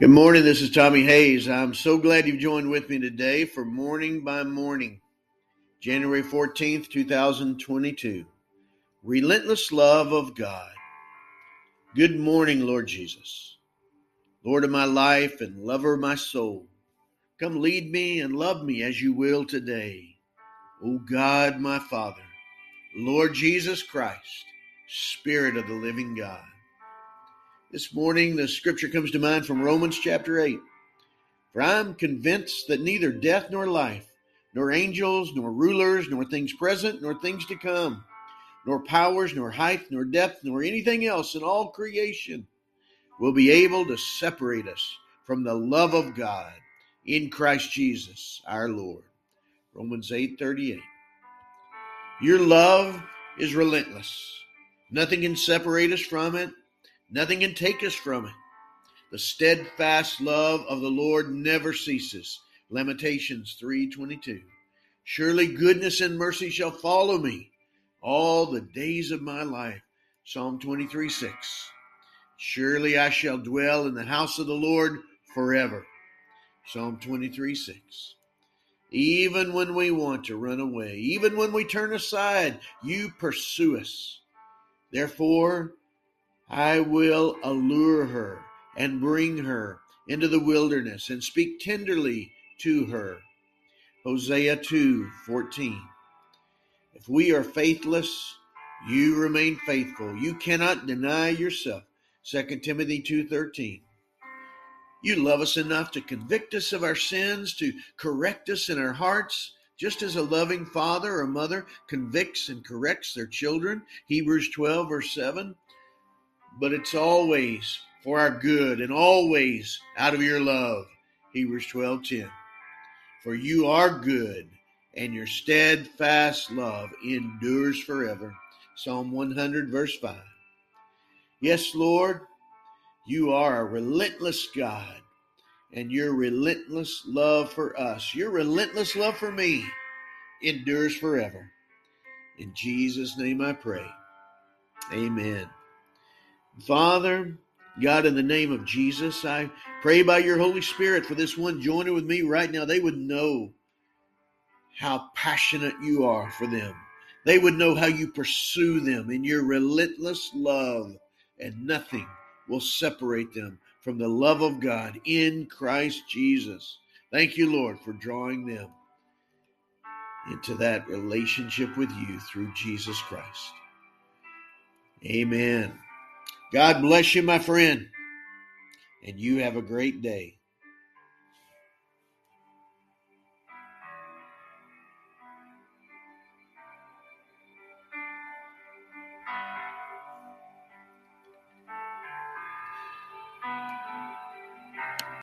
Good morning. This is Tommy Hayes. I'm so glad you've joined with me today for Morning by Morning, January 14th, 2022. Relentless Love of God. Good morning, Lord Jesus, Lord of my life and lover of my soul. Come lead me and love me as you will today. O God, my Father, Lord Jesus Christ, Spirit of the living God. This morning, the scripture comes to mind from Romans chapter 8. For I am convinced that neither death nor life, nor angels, nor rulers, nor things present, nor things to come, nor powers, nor height, nor depth, nor anything else in all creation will be able to separate us from the love of God in Christ Jesus our Lord. Romans 8:38. Your love is relentless. Nothing can separate us from it. Nothing can take us from it. The steadfast love of the Lord never ceases. Lamentations 3:22. Surely goodness and mercy shall follow me all the days of my life. Psalm 23 6. Surely I shall dwell in the house of the Lord forever. Psalm 23 6. Even when we want to run away, even when we turn aside, you pursue us. Therefore, I will allure her and bring her into the wilderness and speak tenderly to her. Hosea 2 14. If we are faithless, you remain faithful. You cannot deny yourself. 2 Timothy 2:13. You love us enough to convict us of our sins, to correct us in our hearts, just as a loving father or mother convicts and corrects their children. Hebrews 12 verse 7 but it's always for our good and always out of your love. Hebrews 12:10. For you are good and your steadfast love endures forever. Psalm 100 verse 5. Yes, Lord, you are a relentless God and your relentless love for us, your relentless love for me endures forever. In Jesus' name I pray. Amen. Father, God, in the name of Jesus, I pray by your Holy Spirit for this one joining with me right now. They would know how passionate you are for them. They would know how you pursue them in your relentless love, and nothing will separate them from the love of God in Christ Jesus. Thank you, Lord, for drawing them into that relationship with you through Jesus Christ. Amen. God bless you, my friend, and you have a great day.